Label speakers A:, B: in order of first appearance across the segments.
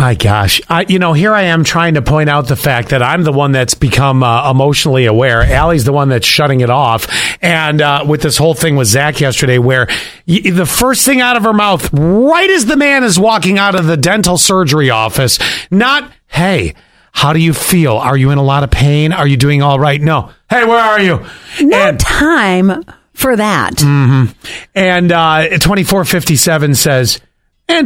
A: My gosh. I, you know, here I am trying to point out the fact that I'm the one that's become uh, emotionally aware. Ally's the one that's shutting it off. And uh, with this whole thing with Zach yesterday, where y- the first thing out of her mouth, right as the man is walking out of the dental surgery office, not, hey, how do you feel? Are you in a lot of pain? Are you doing all right? No. Hey, where are you?
B: No
A: And-
B: time for that.
A: and uh, 2457 says,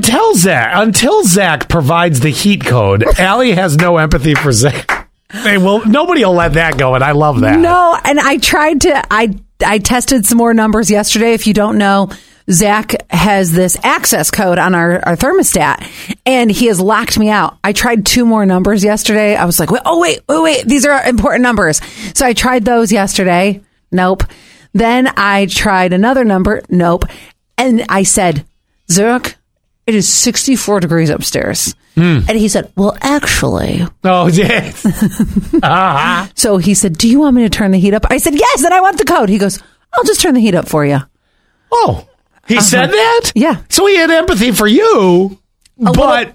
A: tell Zach, until Zach provides the heat code, Ally has no empathy for Zach. Hey, well, nobody will let that go, and I love that.
B: No, and I tried to. I I tested some more numbers yesterday. If you don't know, Zach has this access code on our, our thermostat, and he has locked me out. I tried two more numbers yesterday. I was like, oh wait, wait, wait, these are important numbers. So I tried those yesterday. Nope. Then I tried another number. Nope. And I said, Zach, it is 64 degrees upstairs. And he said, well, actually,
A: Oh, yes. uh-huh.
B: so he said, Do you want me to turn the heat up? I said, Yes, and I want the code. He goes, I'll just turn the heat up for you.
A: Oh, he said that?
B: Uh-huh. Yeah.
A: So he had empathy for you, but
B: little.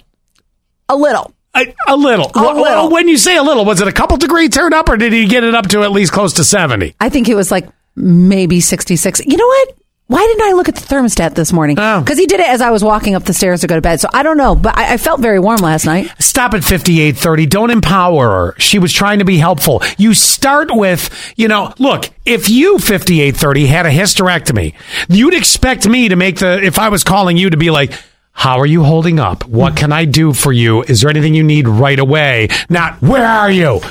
B: A little.
A: a, a little.
B: A
A: Well,
B: little.
A: When you say a little, was it a couple degree turn up, or did he get it up to at least close to 70?
B: I think it was like maybe 66. You know what? Why didn't I look at the thermostat this morning?
A: Oh.
B: Because he did it as I was walking up the stairs to go to bed. So I don't know, but I, I felt very warm last night.
A: Stop at 5830. Don't empower her. She was trying to be helpful. You start with, you know, look, if you 5830 had a hysterectomy, you'd expect me to make the, if I was calling you to be like, how are you holding up? What can I do for you? Is there anything you need right away? Not, where are you?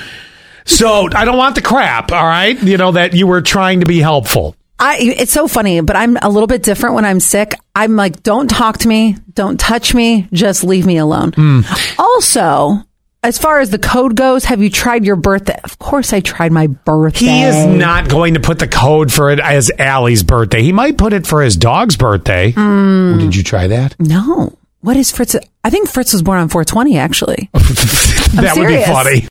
A: So I don't want the crap, all right? You know, that you were trying to be helpful.
B: I, it's so funny, but I'm a little bit different when I'm sick. I'm like, don't talk to me, don't touch me, just leave me alone.
A: Hmm.
B: Also, as far as the code goes, have you tried your birthday? Of course, I tried my birthday.
A: He is not going to put the code for it as Ally's birthday. He might put it for his dog's birthday.
B: Hmm.
A: Did you try that?
B: No. What is Fritz? I think Fritz was born on 420, actually.
A: that would be funny.